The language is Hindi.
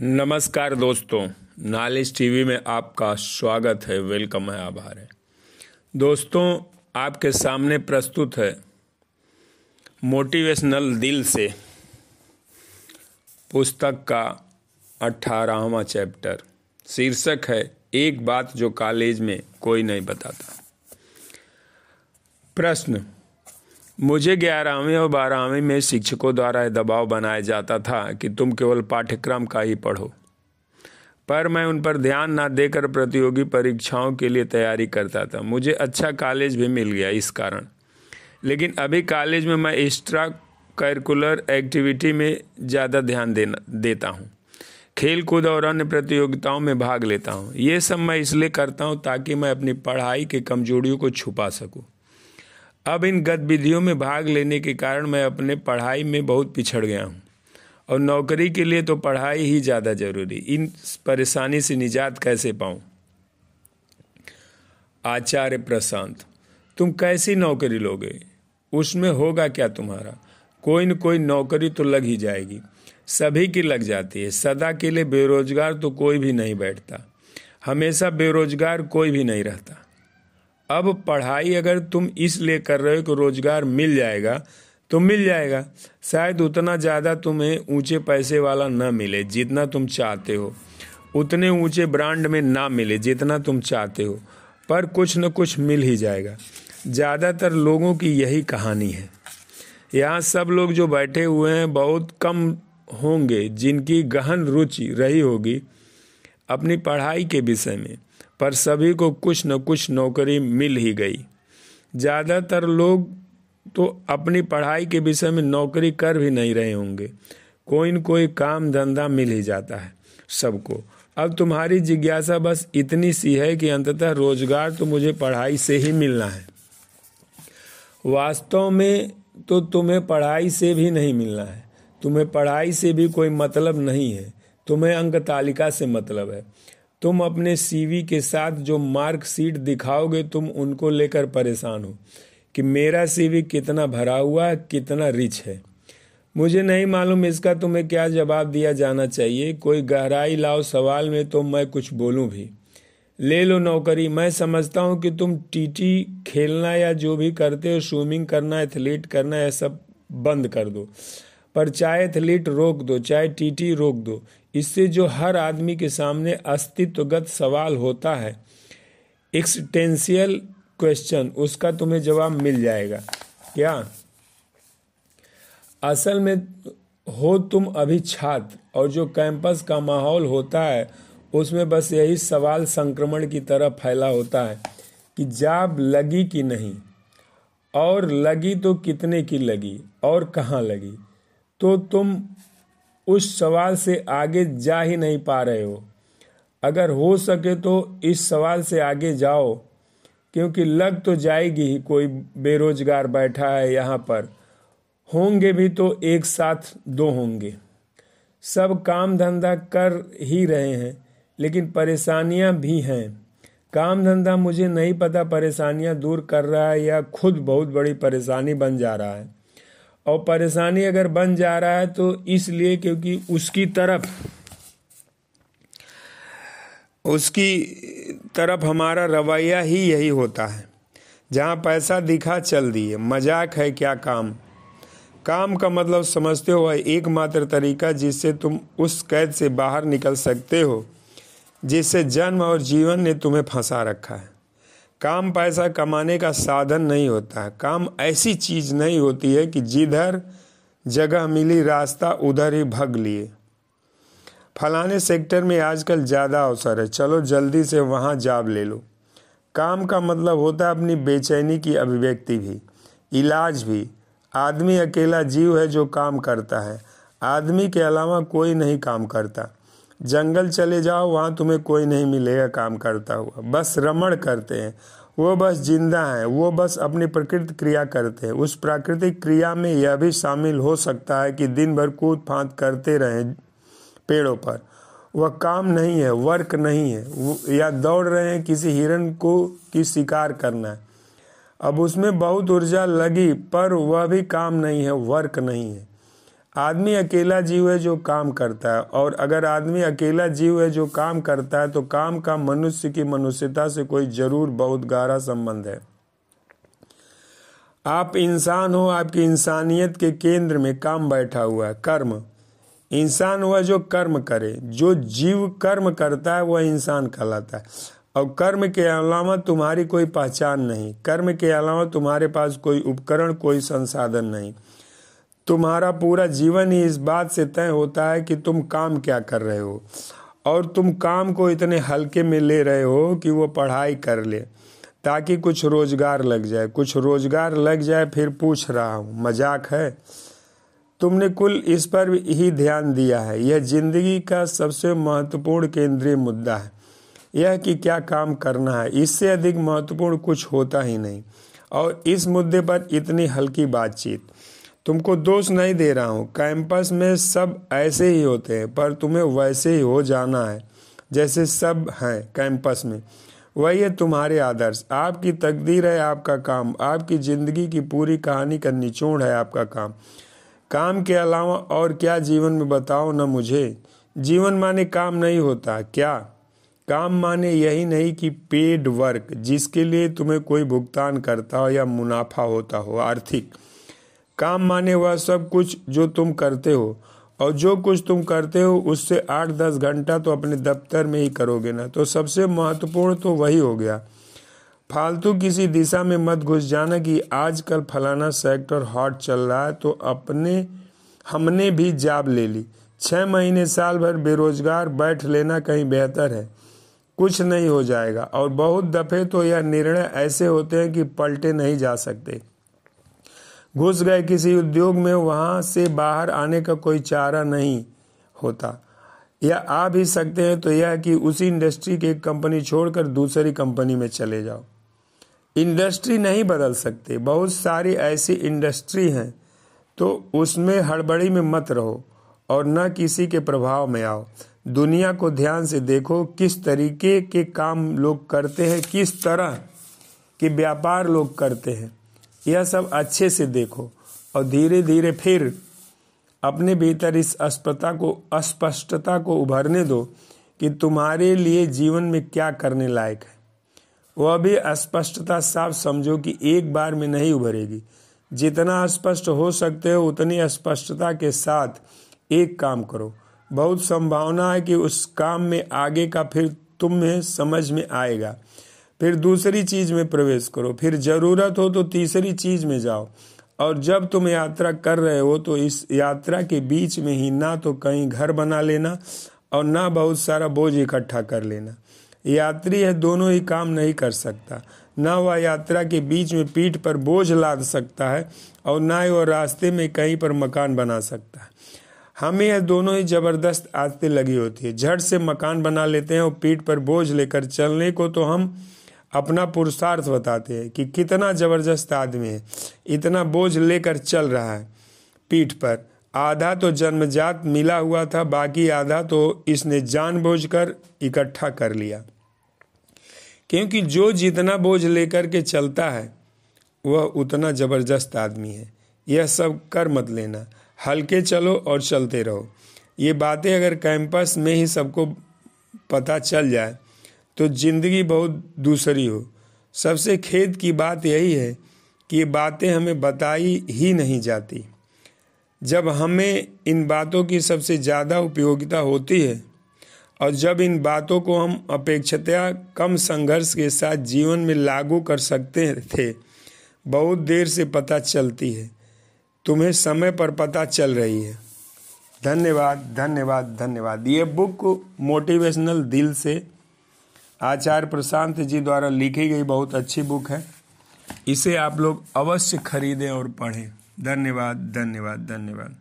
नमस्कार दोस्तों नॉलेज टीवी में आपका स्वागत है, वेलकम है, आभार है। दोस्तों, आपके सामने प्रस्तुत है मोटिवेशनल दिल से पुस्तक का अठारहवा चैप्टर। शीर्षक है, एक बात जो कॉलेज में कोई नहीं बताता। प्रश्न मुझे ग्यारहवीं और बारहवीं में शिक्षकों द्वारा दबाव बनाया जाता था कि तुम केवल पाठ्यक्रम का ही पढ़ो। पर मैं उन पर ध्यान ना देकर प्रतियोगी परीक्षाओं के लिए तैयारी करता था। मुझे अच्छा कॉलेज भी मिल गया इस कारण। लेकिन अभी कॉलेज में मैं एक्स्ट्रा करिकुलर एक्टिविटी में ज़्यादा ध्यान देना, देता हूँ। खेल कूद और अन्य प्रतियोगिताओं में भाग लेता हूँ। ये सब मैं इसलिए करता हूँ ताकि मैं अपनी पढ़ाई के कमजोरियों को छुपा सकूँ। अब इन गतिविधियों में भाग लेने के कारण मैं अपने पढ़ाई में बहुत पिछड़ गया हूँ। और नौकरी के लिए तो पढ़ाई ही ज़्यादा ज़रूरी, इन परेशानी से निजात कैसे पाऊँ? आचार्य प्रशांत, तुम कैसी नौकरी लोगे? उसमें होगा क्या तुम्हारा? कोई न कोई नौकरी तो लग ही जाएगी। सभी की लग जाती है। सदा के लिए बेरोजगार तो कोई भी नहीं बैठता। हमेशा बेरोजगार कोई भी नहीं रहता। अब पढ़ाई अगर तुम इसलिए कर रहे हो कि रोज़गार मिल जाएगा तो मिल जाएगा। शायद उतना ज़्यादा तुम्हें ऊँचे पैसे वाला ना मिले जितना तुम चाहते हो। उतने ऊँचे ब्रांड में ना मिले जितना तुम चाहते हो। पर कुछ न कुछ मिल ही जाएगा। ज़्यादातर लोगों की यही कहानी है। यहाँ सब लोग जो बैठे हुए हैं बहुत कम होंगे जिनकी गहन रुचि रही होगी अपनी पढ़ाई के विषय में। पर सभी को कुछ न कुछ नौकरी मिल ही गई। ज़्यादातर लोग तो अपनी पढ़ाई के विषय में नौकरी कर भी नहीं रहे होंगे। कोई न कोई काम धंधा मिल ही जाता है सबको। अब तुम्हारी जिज्ञासा बस इतनी सी है कि अंततः रोज़गार तो मुझे पढ़ाई से ही मिलना है। वास्तव में तो तुम्हें पढ़ाई से भी नहीं मिलना है। तुम्हें पढ़ाई से भी कोई मतलब नहीं है। तुम्हें अंक तालिका से मतलब है। तुम अपने सीवी के साथ जो मार्कशीट दिखाओगे, तुम उनको लेकर परेशान हो कि मेरा सीवी कितना भरा हुआ है, कितना रिच है। मुझे नहीं मालूम इसका तुम्हें क्या जवाब दिया जाना चाहिए। कोई गहराई लाओ सवाल में तो मैं कुछ बोलूँ भी। ले लो नौकरी। मैं समझता हूँ कि तुम टीटी खेलना या जो भी करते हो स्विमिंग करना एथलीट करना, यह सब बंद कर दो। पर चाहे एथलीट रोक दो, चाहे टीटी रोक दो। इससे जो हर आदमी के सामने अस्तित्वगत सवाल होता है एक्सटेंशियल क्वेश्चन उसका तुम्हें जवाब मिल जाएगा। क्या? असल में हो तुम अभी छात्र और जो कैंपस का माहौल होता है, उसमें बस यही सवाल संक्रमण की तरह फैला होता है कि जाब लगी कि नहीं? और लगी तो कितने की लगी, और कहाँ लगी? तो तुम उस सवाल से आगे जा ही नहीं पा रहे हो। अगर हो सके तो इस सवाल से आगे जाओ, क्योंकि लग तो जाएगी ही कोई बेरोजगार बैठा है यहाँ पर। होंगे भी तो एक साथ दो होंगे। सब काम धंधा कर ही रहे हैं, लेकिन परेशानियाँ भी हैं। काम धंधा मुझे नहीं पता परेशानियाँ दूर कर रहा है या खुद बहुत बड़ी परेशानी बन जा रहा है। और परेशानी अगर बन जा रहा है तो इसलिए क्योंकि उसकी तरफ़ उसकी तरफ़ हमारा रवैया ही यही होता है। जहाँ पैसा दिखा चल दिए, मज़ाक है क्या काम? काम का मतलब समझते हो एकमात्र तरीका जिससे तुम उस कैद से बाहर निकल सकते हो, जिससे जन्म और जीवन ने तुम्हें फंसा रखा है। काम पैसा कमाने का साधन नहीं होता है। काम ऐसी चीज़ नहीं होती है कि जिधर जगह मिली, रास्ता उधर ही भग लिए। फलाने सेक्टर में आजकल ज़्यादा अवसर है। चलो जल्दी से वहाँ जाब ले लो। काम का मतलब होता है अपनी बेचैनी की अभिव्यक्ति भी, इलाज भी। आदमी अकेला जीव है जो काम करता है। आदमी के अलावा कोई नहीं काम करता। जंगल चले जाओ, वहाँ तुम्हें कोई नहीं मिलेगा काम करता हुआ। बस रमण करते हैं। वो बस ज़िंदा हैं, वो बस अपनी प्रकृति क्रिया करते हैं। उस प्राकृतिक क्रिया में यह भी शामिल हो सकता है कि दिन भर कूद फांद करते रहें पेड़ों पर। वह काम नहीं है, वर्क नहीं है। या दौड़ रहे हैं किसी हिरण को की शिकार करना है। अब उसमें बहुत ऊर्जा लगी, पर वह भी काम नहीं है, वर्क नहीं है। आदमी अकेला जीव है जो काम करता है, और अगर आदमी अकेला जीव है जो काम करता है तो काम का मनुष्य की मनुष्यता से कोई ज़रूर बहुत गहरा संबंध है। आप इंसान हो, आपकी इंसानियत के केंद्र में काम बैठा हुआ है, कर्म। इंसान वह जो कर्म करे, जो जीव कर्म करता है, वह इंसान कहलाता है। और कर्म के अलावा तुम्हारी कोई पहचान नहीं, कर्म के अलावा तुम्हारे पास कोई उपकरण, कोई संसाधन नहीं। तुम्हारा पूरा जीवन ही इस बात से तय होता है कि तुम काम क्या कर रहे हो। और तुम काम को इतने हल्के में ले रहे हो कि वो पढ़ाई कर ले, ताकि कुछ रोज़गार लग जाए। कुछ रोज़गार लग जाए, फिर पूछ रहा हूँ, मज़ाक है? तुमने कुल इस पर ही ध्यान दिया है। यह ज़िंदगी का सबसे महत्वपूर्ण केंद्रीय मुद्दा है। यह कि क्या काम करना है। इससे अधिक महत्वपूर्ण कुछ होता ही नहीं। और इस मुद्दे पर इतनी हल्की बातचीत। तुमको दोष नहीं दे रहा हूँ। कैंपस में सब ऐसे ही होते हैं, पर तुम्हें वैसे ही हो जाना है, जैसे सब हैं कैंपस में। वही है तुम्हारे आदर्श। आपकी तकदीर है आपका काम। आपकी ज़िंदगी की पूरी कहानी का निचोड़ है आपका काम। काम के अलावा और क्या जीवन में बताओ न मुझे। जीवन माने काम नहीं होता। क्या? काम माने यही नहीं कि पेड वर्क जिसके लिए तुम्हें कोई भुगतान करता हो या मुनाफा होता हो, आर्थिक। काम माने वह सब कुछ जो तुम करते हो। और जो कुछ तुम करते हो, उससे आठ दस घंटा तो अपने दफ्तर में ही करोगे ना। तो सबसे महत्वपूर्ण तो वही हो गया। फालतू किसी दिशा में मत घुस जाना कि आजकल फलाना सेक्टर हॉट चल रहा है तो अपने, हमने भी जाब ले ली। छः महीने साल भर बेरोजगार बैठ लेना कहीं बेहतर है। कुछ नहीं हो जाएगा। और बहुत दफे तो यह निर्णय ऐसे होते हैं कि पलटे नहीं जा सकते। घुस गए किसी उद्योग में, वहाँ से बाहर आने का कोई चारा नहीं होता। या आ भी सकते हैं तो यह कि उसी इंडस्ट्री की एक कंपनी छोड़कर दूसरी कंपनी में चले जाओ। इंडस्ट्री नहीं बदल सकते। बहुत सारी ऐसी इंडस्ट्री हैं तो उसमें हड़बड़ी में मत रहो और न किसी के प्रभाव में आओ। दुनिया को ध्यान से देखो किस तरीके के काम लोग करते हैं, किस तरह के व्यापार लोग करते हैं। यह सब अच्छे से देखो और धीरे धीरे फिर अपने भीतर इस अस्पता को, अस्पष्टता को उभरने दो कि तुम्हारे लिए जीवन में क्या करने लायक है। वह भी अस्पष्टता साफ़ समझो कि एक बार में नहीं उभरेगी। जितना स्पष्ट हो सकते हो, उतनी स्पष्टता के साथ एक काम करो। बहुत संभावना है कि उस काम में आगे का फिर तुम्हें समझ में आएगा। फिर दूसरी चीज़ में प्रवेश करो। फिर ज़रूरत हो तो तीसरी चीज़ में जाओ। और जब तुम यात्रा कर रहे हो तो इस यात्रा के बीच में ही ना तो कहीं घर बना लेना और ना बहुत सारा बोझ इकट्ठा कर लेना। यात्री है दोनों ही काम नहीं कर सकता। न वह यात्रा के बीच में पीठ पर बोझ लाद सकता है और ना ही वह रास्ते में कहीं पर मकान बना सकता है। हमें यह दोनों ही ज़बरदस्त आदतें लगी होती है। झट से मकान बना लेते हैं और पीठ पर बोझ लेकर चलने को तो हम अपना पुरुषार्थ बताते हैं कि कितना ज़बरदस्त आदमी है। इतना बोझ लेकर चल रहा है पीठ पर। आधा तो जन्मजात मिला हुआ था, बाकी आधा तो इसने जानबूझकर इकट्ठा कर लिया। क्योंकि जो जितना बोझ लेकर के चलता है, वह उतना ज़बरदस्त आदमी है। यह सब कर मत लेना। हल्के चलो और चलते रहो। ये बातें अगर कैंपस में ही सबको पता चल जाए तो ज़िंदगी बहुत दूसरी हो। सबसे खेद की बात यही है कि ये बातें हमें बताई ही नहीं जाती। जब हमें इन बातों की सबसे ज़्यादा उपयोगिता होती है और जब इन बातों को हम अपेक्षतया कम संघर्ष के साथ जीवन में लागू कर सकते थे, बहुत देर से पता चलती है। तुम्हें समय पर पता चल रही है। धन्यवाद धन्यवाद धन्यवाद। ये बुक मोटिवेशनल दिल से आचार्य प्रशांत जी द्वारा लिखी गई बहुत अच्छी बुक है। इसे आप लोग अवश्य खरीदें और पढ़ें। धन्यवाद धन्यवाद धन्यवाद।